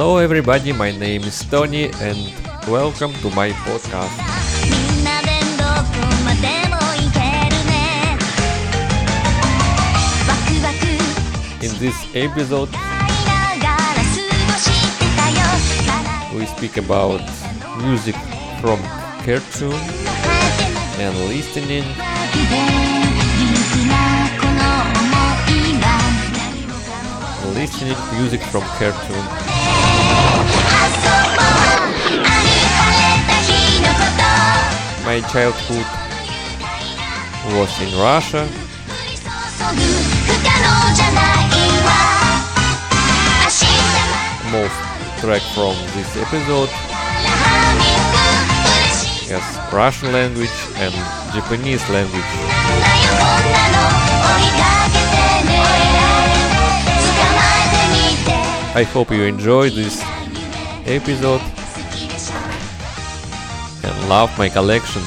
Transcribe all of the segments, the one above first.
Hello everybody, my name is Tony and welcome to my podcast. In this episode, we speak about music from cartoon and listening. Listening music from cartoon. My childhood was in Russia. Most track from this episode. Yes, Russian language and Japanese language. I hope you enjoyed this episode and love my collection.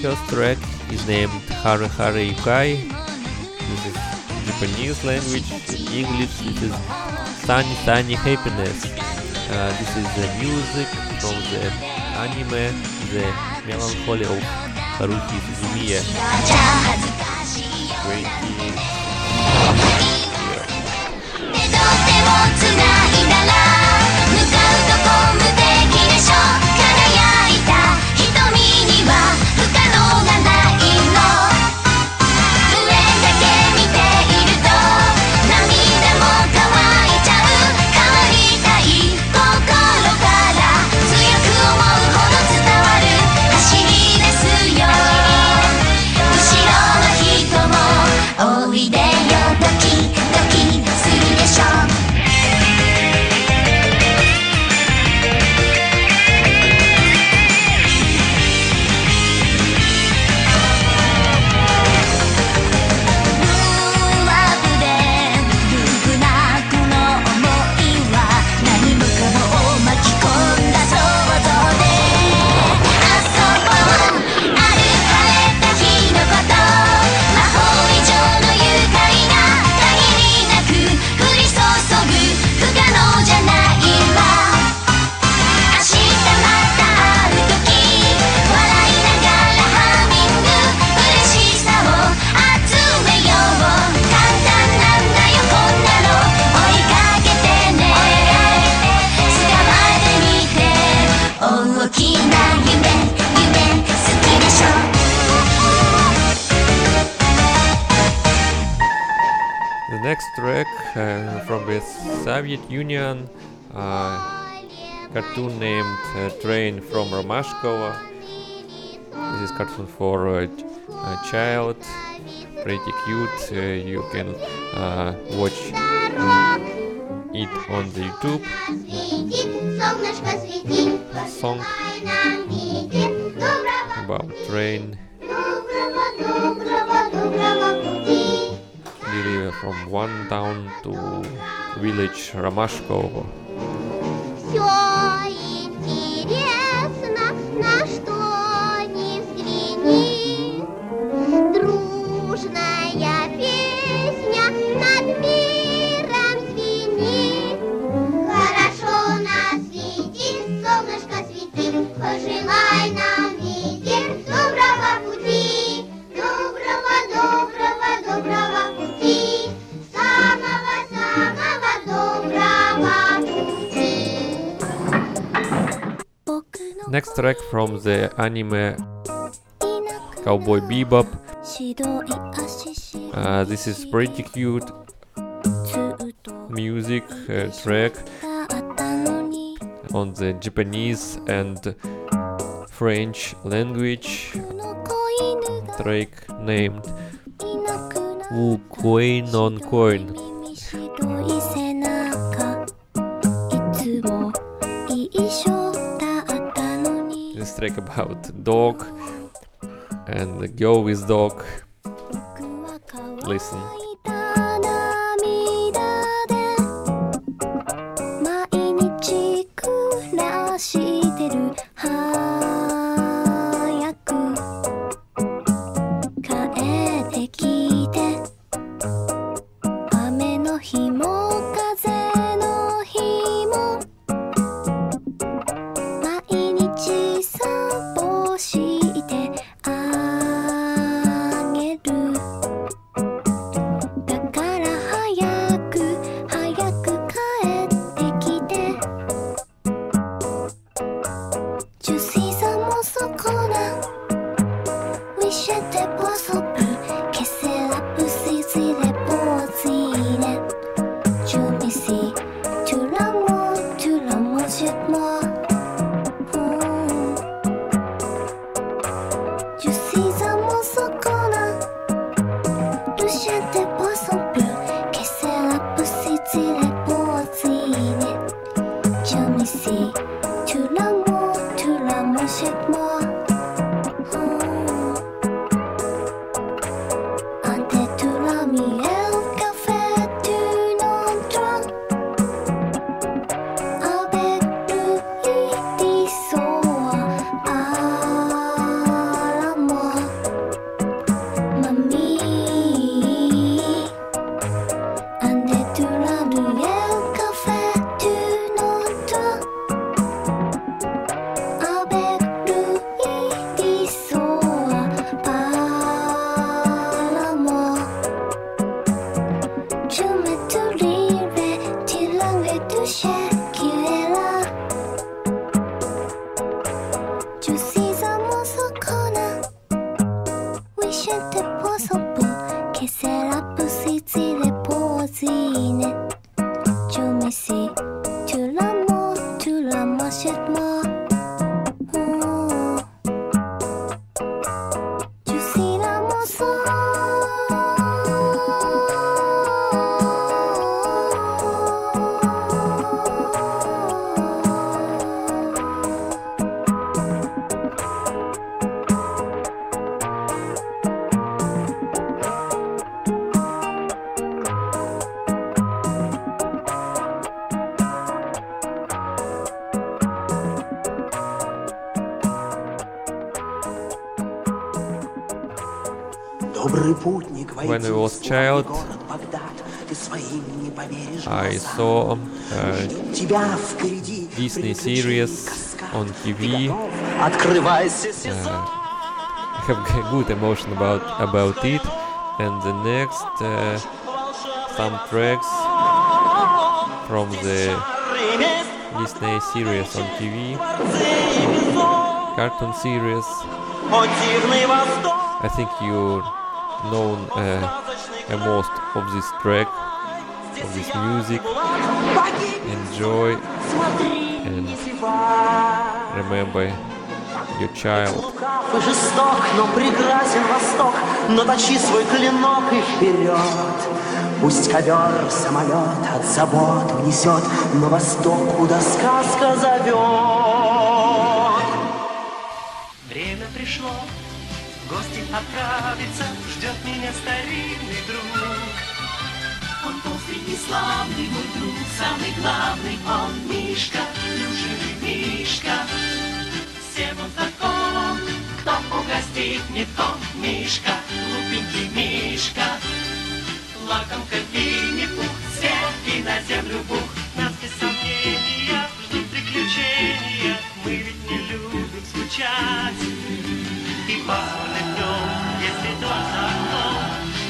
First track is named Hare Hare Yukai. This is Japanese language. In English, it is Sunny Sunny Happiness. Uh, this is the music from the anime The Melancholy of Haruhi Suzumiya. Great years. Yeah. Soviet Union uh, cartoon named uh, Train from Romashkova. This is cartoon for uh, a uh, child, pretty cute. Uh, you can watch mm, it on the YouTube. Song about train. from one town to village Ramashko track from the anime Cowboy Bebop. Uh, this is pretty cute music uh, track on the Japanese and French language. Track named Wo Qui Non Coin. track about dog and go with dog. Listen. Child, I saw uh, Disney series on TV. Uh, I have good emotion about about it. And the next uh, some tracks from the Disney series on TV, cartoon series. I think you know uh, most of this track, of this music. Enjoy and remember your child. Лукав и жесток, но прекрасен восток Наточи свой клинок и вперед Пусть ковер самолет от забот унесет На восток, куда сказка зовет Время пришло, гости отправиться Ждет меня старинный друг. Он толстый и славный мой друг Самый главный он Мишка, плюшевый Мишка. Всем он знаком, кто угостит не то Мишка, глупенький Мишка. Лакомка Винни-Пух, свет и на землю бух. Нас без сомнения ждут приключения Мы ведь не любим скучать И пасмурным днем, если дождь за окном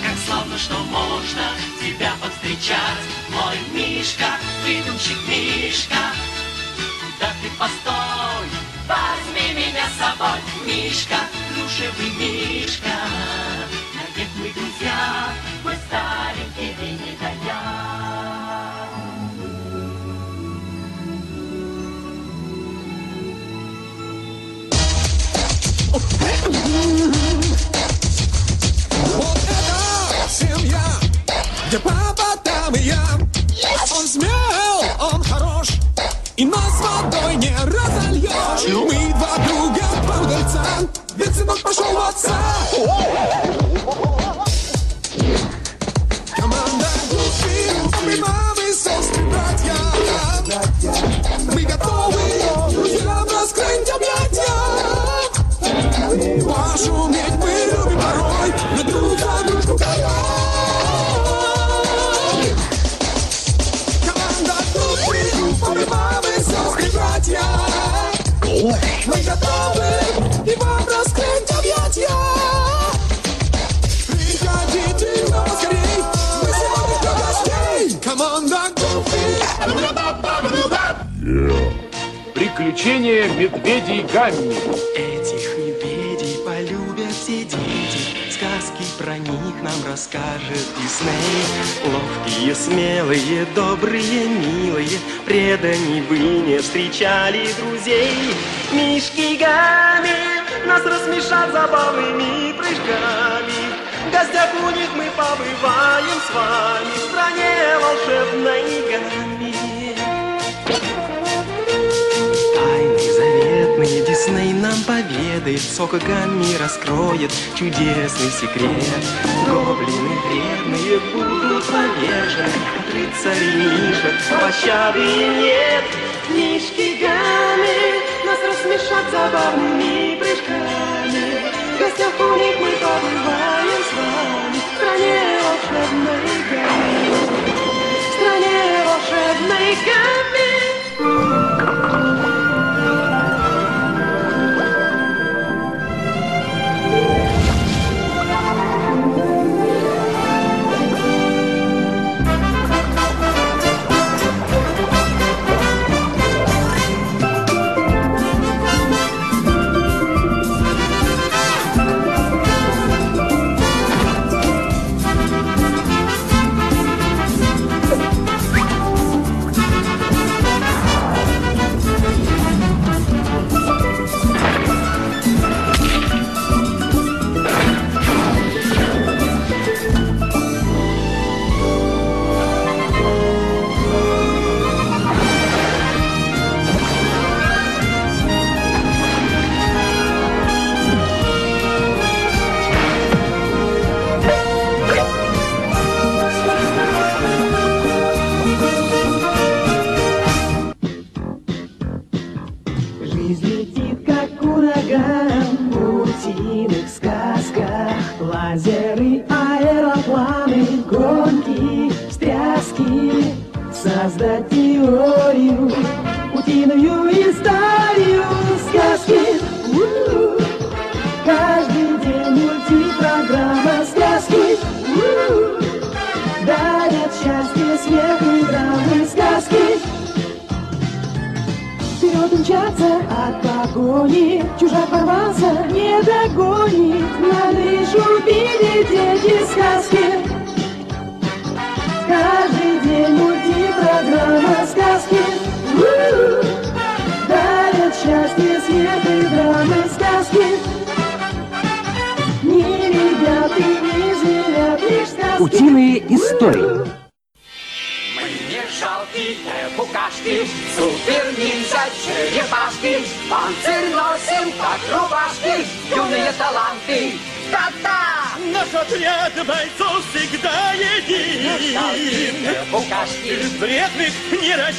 Как славно, что можно тебя повстречать. Мой Мишка, выдумщик Мишка. Да ты постой, возьми меня с собой Мишка, плюшевый Мишка. Навек мы друзья, мой старенький не Вот это семья, где папа, там и я. Он смел, он хорош, и нас водой не разольешь. Мы два друга по удальца, ведь сынок пошел в отца. Приключения медведей Гамми. Этих медведей полюбят все дети. Сказки про них нам расскажет Дисней. Ловкие, смелые, добрые, милые. Преданий вы не встречали друзей. Мишки Гамми нас рассмешат забавными прыжками. В гостях у них мы побываем с вами. В стране волшебной Дисней нам поведает Сока Гамми раскроет чудесный секрет. Гоблины вредные будут повержены От рыцарей мишек пощады нет. Мишки Гамми нас рассмешат забавными прыжками. В гостях у них мы побываем с вами. В стране волшебной Гамми. В стране волшебной Гамми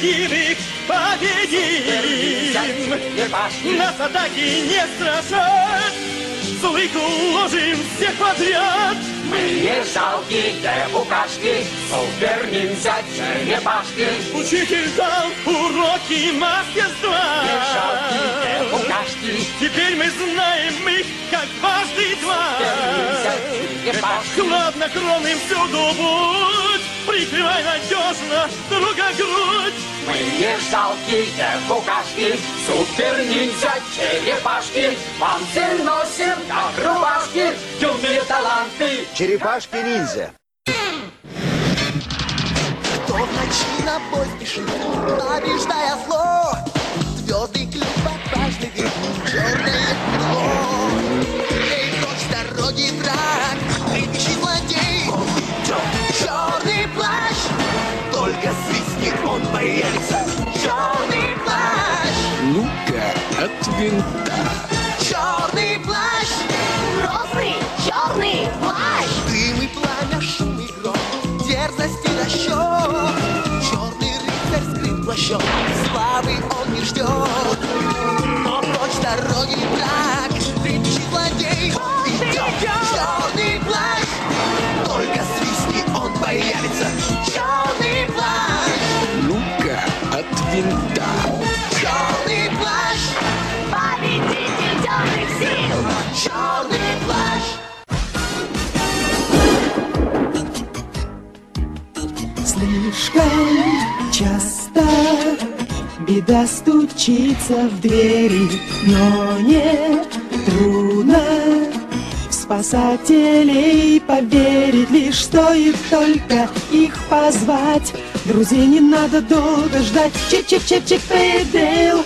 нерадивых победим. Нас атаки не страшат. Злых уложим всех подряд. мы не жалкие букашки, супер-ниндзя, черепашки, Учитель дал уроки мастерства. не жалкие букашки, Теперь мы знаем их, как дважды два. ниндзя, черепашки. Хладнокровным всюду будь, прикрывай надежно друга грудь. Мы не жалкие букашки, супер-ниндзя, черепашки, панцирь носим, как рубашки, юные таланты. Черепашки-ниндзя. Кто в ночи на бой спешит, побеждая зло Звездный клюв однажды вернул черное крыло Эй, прочь с дороги враг, появится Черный плащ, Ну-ка, от винта. черный плащ Розовый, черный плащ Дым и пламя, шум и гром, дерзость и расчет. Черный рыцарь скрыт плащом, славы он не ждет. Но прочь дороги враг, Стучится в двери, но не трудно. В спасателей поверить Лишь стоит только их позвать. Друзей не надо долго ждать. Чип-чип-чип-чип Дейл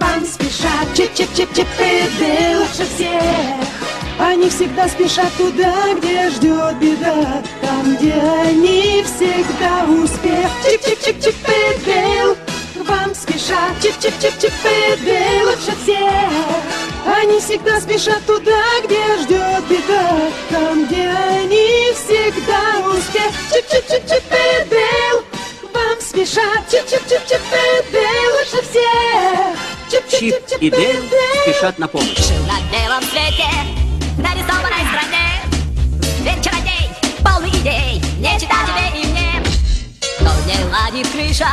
Вам спешат. Чип-чип-чип-чип Дейл Лучше всех. Они всегда спешат туда, где ждет беда. Там, где они всегда успех. Чип-чип-чип-чип и Вам спешат. Чип-чип-чип-чип и Дейл Лучше всех. Они всегда спешат туда, где ждет беда. Там, где они всегда успех. Чип-чип-чип-чип и Дейл Вам спешат. Чип-чип-чип-чип и Дейл Лучше всех. Чип и Дейл спешат на помощь. На белом свете, нарисованной стране. Ведь чародей, полный идей, не читать тебе и мне. Но не ладит крыша,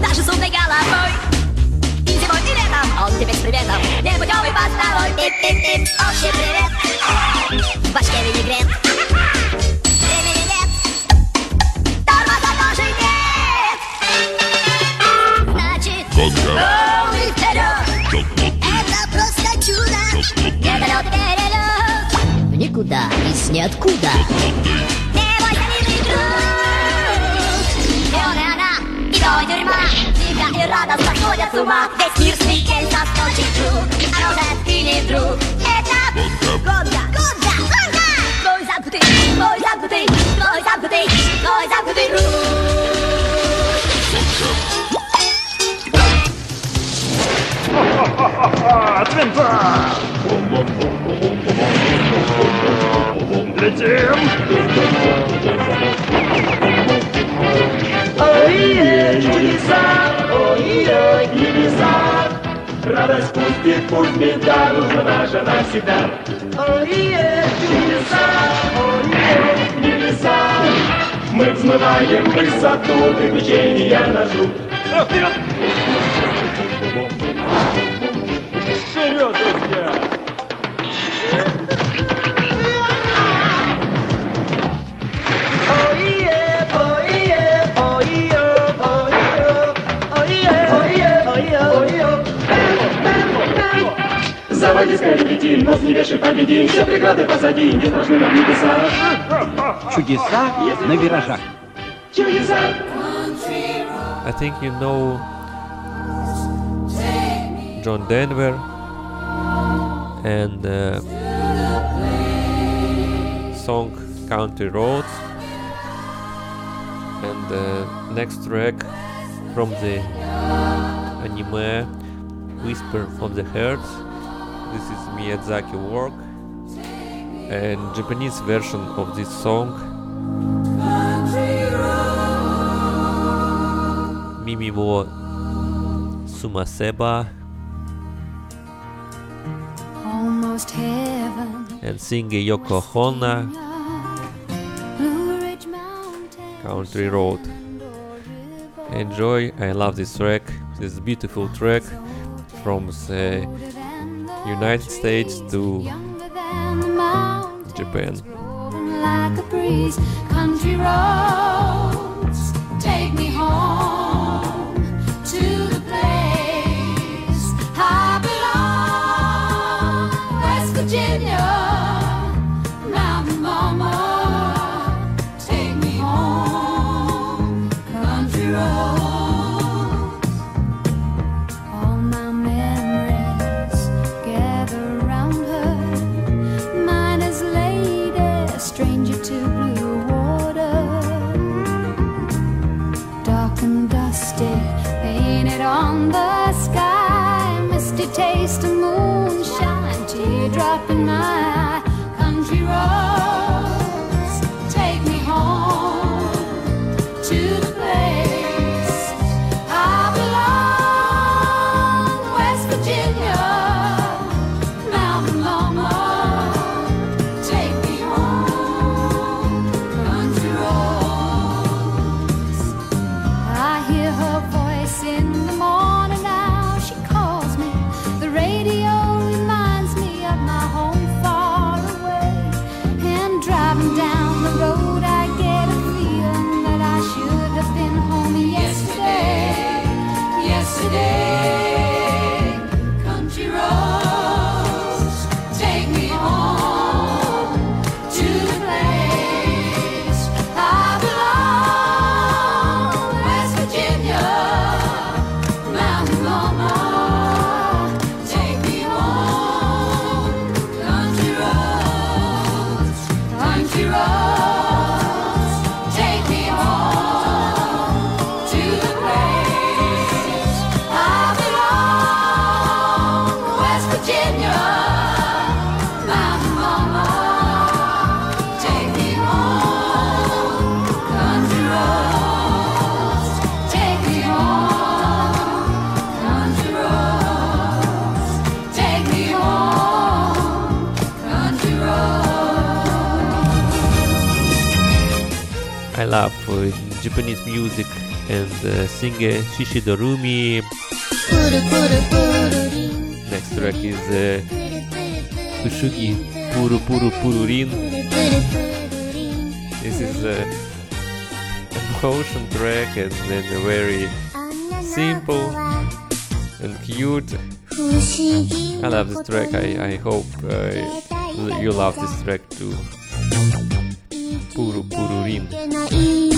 даже с умной головой. И зимой, и летом. Он тебе с приветом. Непутевый постовой Тип-тип-тип, общий привет. В башке винегрет. Времени нет. Тормоза тоже нет. Значит, полный вперед Это просто чудо. Вертолет и перелет Никуда из ниоткуда она, и то и тюрьма Тихо и радостно сходят с ума Весь мир смекель заскочит круг А может и не вдруг Это Гонка, гонка, гонка Твой замкнутый, твой замкнутый Твой замкнутый, твой замкнутый круг Твинта! Летим! Ой, чудеса, ой, небеса Радость пусть пусть беда нужна наша навсегда. Ой, чудеса, ой, Небеса! Мы взмываем высоту, приключения на жут. Вперед! Вперед, Скорее летим, нас не вешай, победим, все преграды позади, не страшны нам небеса. Чудеса на виражах. Чудеса! I think you know John Denver and uh, song Country Roads and the next track from the anime Whisper of the Hearts this is Miyazaki work and Japanese version of this song. Mimi wo Sumaseba. Almost heaven. And Singe Yoko Honna Blue Ridge Mountain. Country Road. Enjoy, I love this track, this beautiful track from the United States to Younger than the mountain Japan. Like a breeze Country roads Take me home Japanese music and uh, singer Shishidorumi. Next track is uh, Ushugi Puru Puru Pururin. This is a emotion track and then very simple and cute. I love this track. I, I hope uh, you love this track too. Puru Pururin.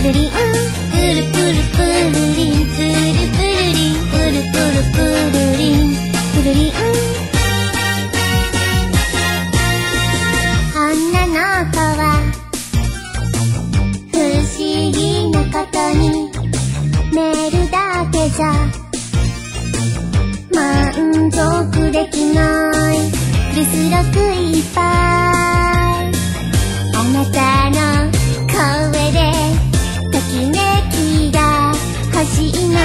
プルリンプルプルプルリンプルプルリンプルプルプルリンプルリン女の子は不思議なことにメールだけじゃ満足できないリスロクいっぱいあなたの声で欲しいな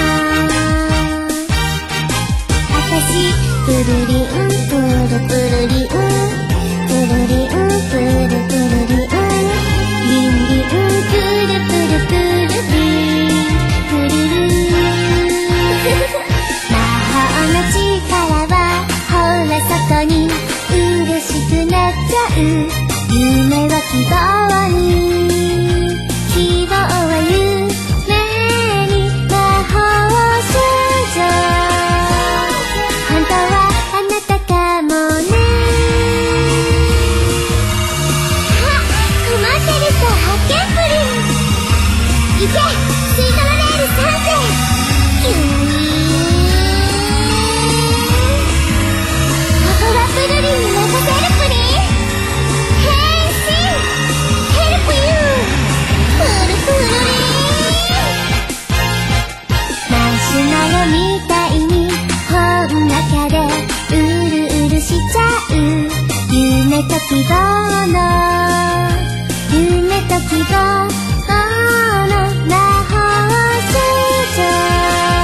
私プルリンプルプルリンプルリンプルプルリンリンリンプルプルプルリンプルル魔法の力はほらそこに嬉しくなっちゃう夢は希望ときがな。夢たきがななはせじゃ。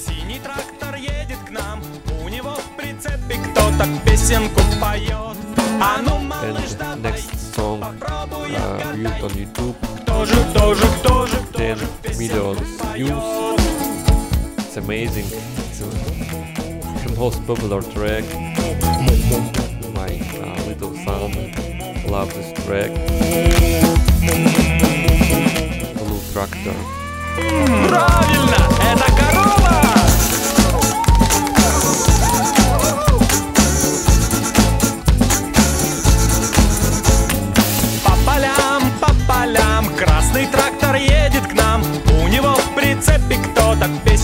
прицепе кто-то песенку поет. А ну, малыш, And next song uh, viewed on YouTube, кто же, кто же, кто же, 10 million views. It's amazing. It's uh, the most popular track. My uh, little son loves this track. Blue Tractor. Правильно, это корова!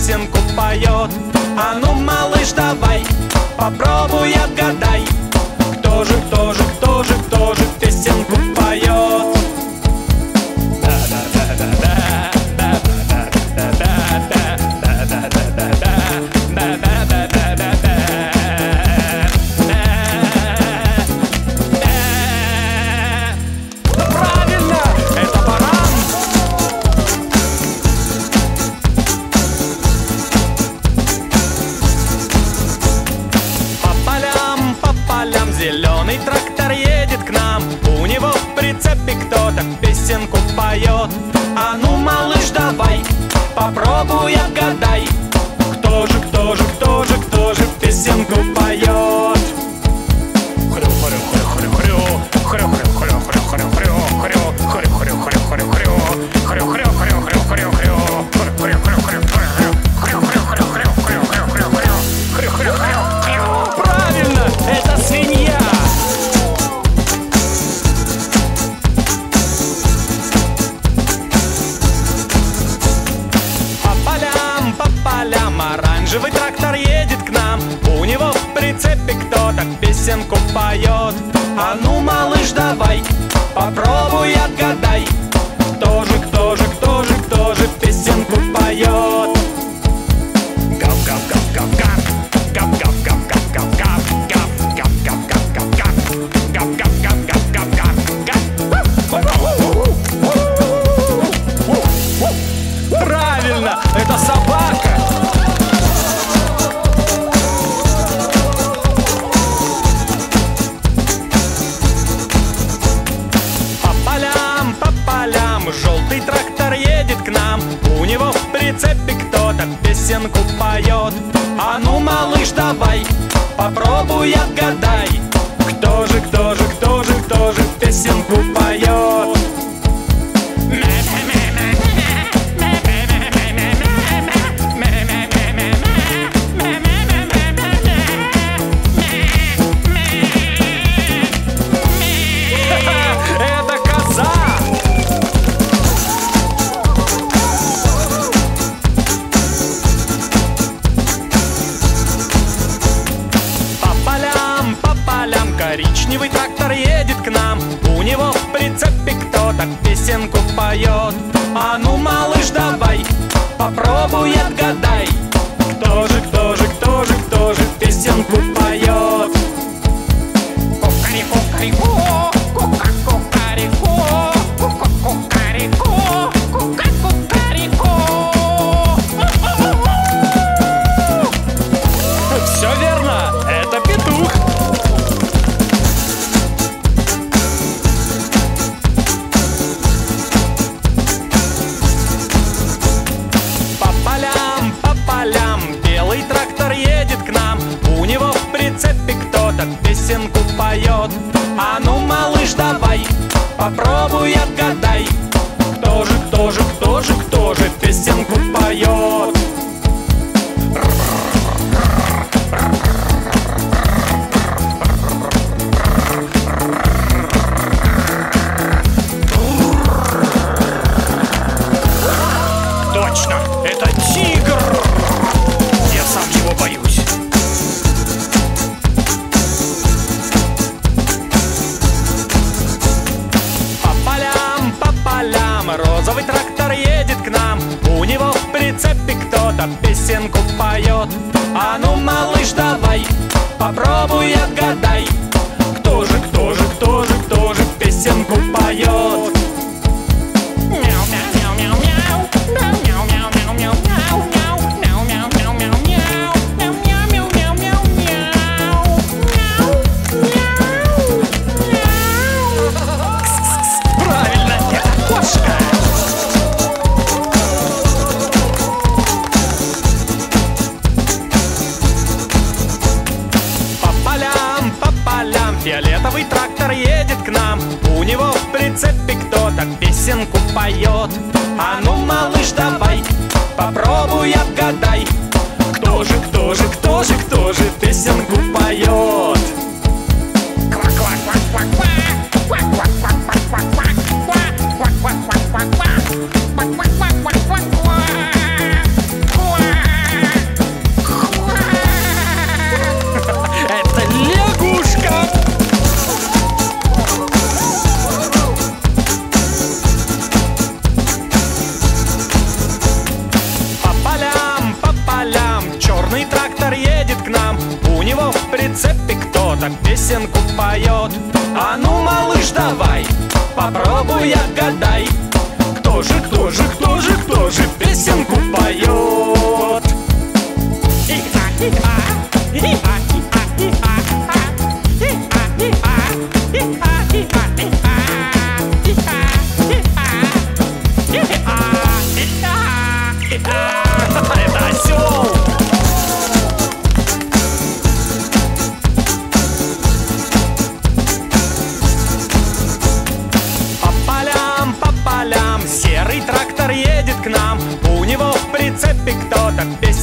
Песенку поет. А ну, малыш, давай Попробуй отгадай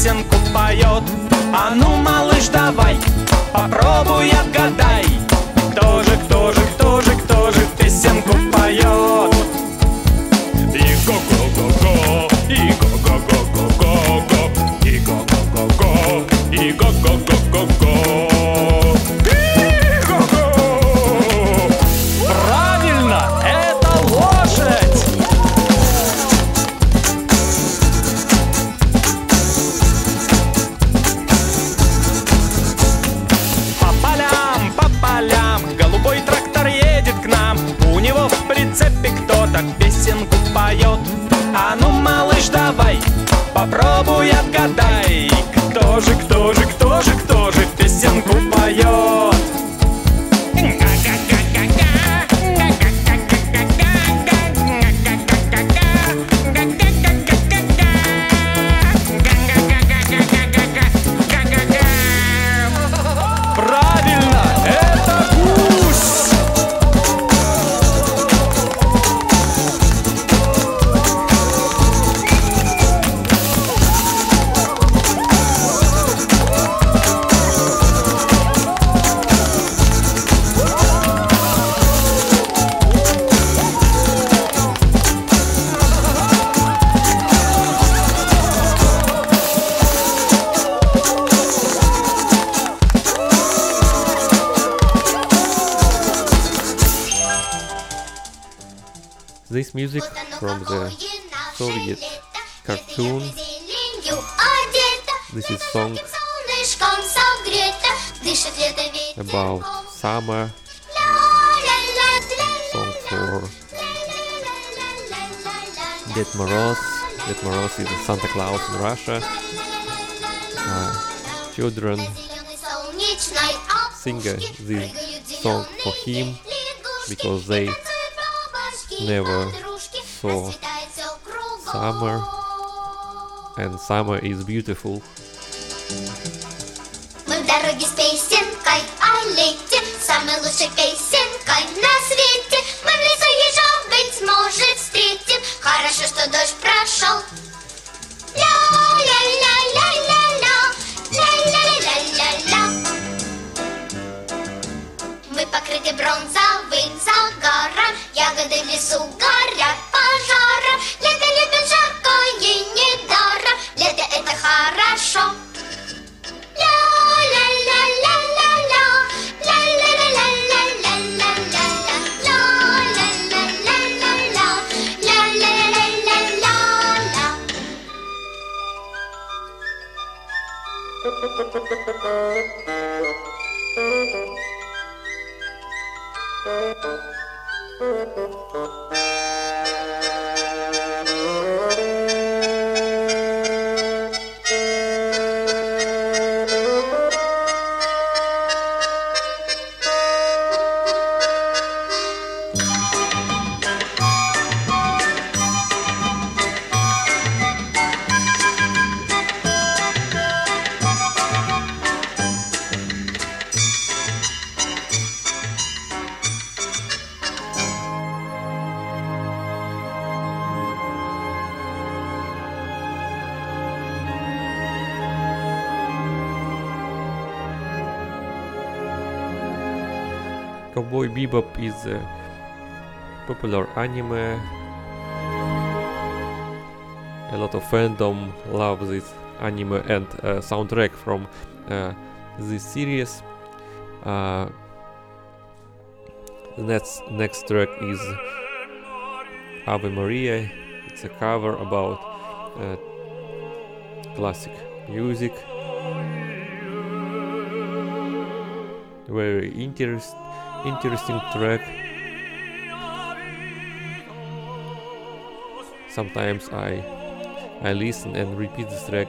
песенку поет. А ну, малыш, давай Попробуй music from the Soviet cartoon. This is song about summer. Song for Ded Moroz. Ded Moroz is a Santa Claus in Russia. Uh, children sing this song for him because they never saw summer and summer is beautiful. Мы в дороге песенкой о лете, самой лучшей на свете. Мы в лесу ежом, быть может, встретим. Хорошо, что дождь прошел. Мы покрыты бронзовым загаром, ягоды в лесу горят Thank you. Bebop is a popular anime. A lot of fandom love this anime and uh, soundtrack from uh, this series. Uh, the next next track is Ave Maria. It's a cover about uh, classic music. Very interest, interesting track. Sometimes I I listen and repeat this track.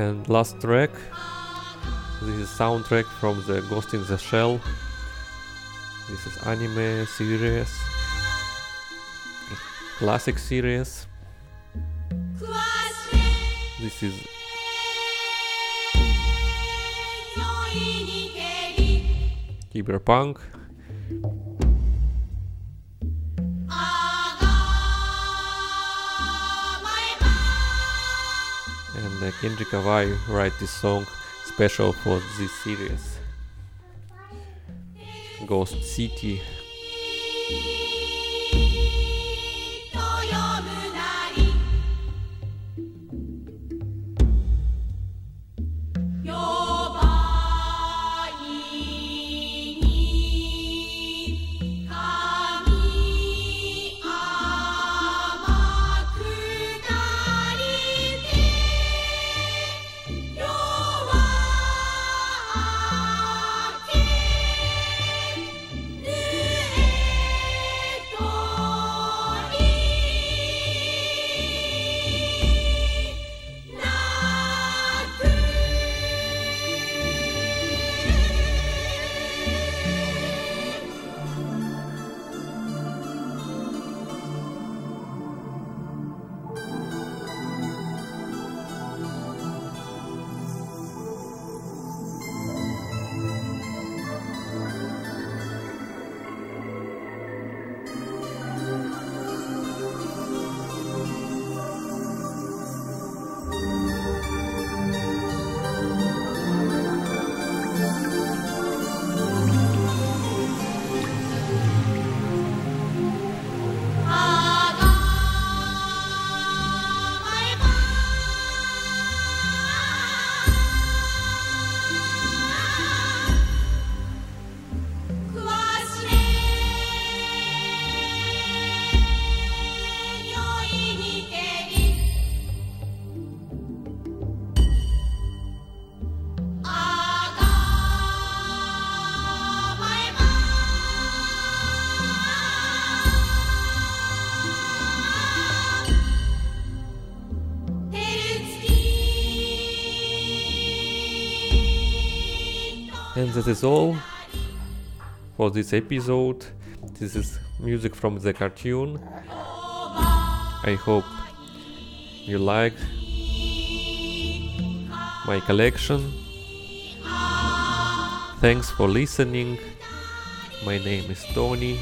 And last track. This is soundtrack from the Ghost in the Shell. This is anime series. Classic series. This is Cyberpunk. Kenji Kawai write this song special for this series. Ghost City. And is all for this episode. This is music from the cartoon. I hope you like my collection. Thanks for listening. My name is Tony.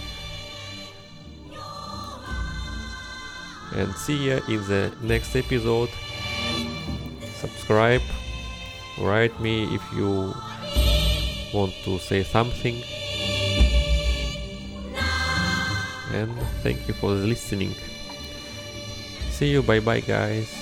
And see ya in the next episode. Subscribe. Write me if you want to say something. And thank you for listening. See you. Bye bye, guys.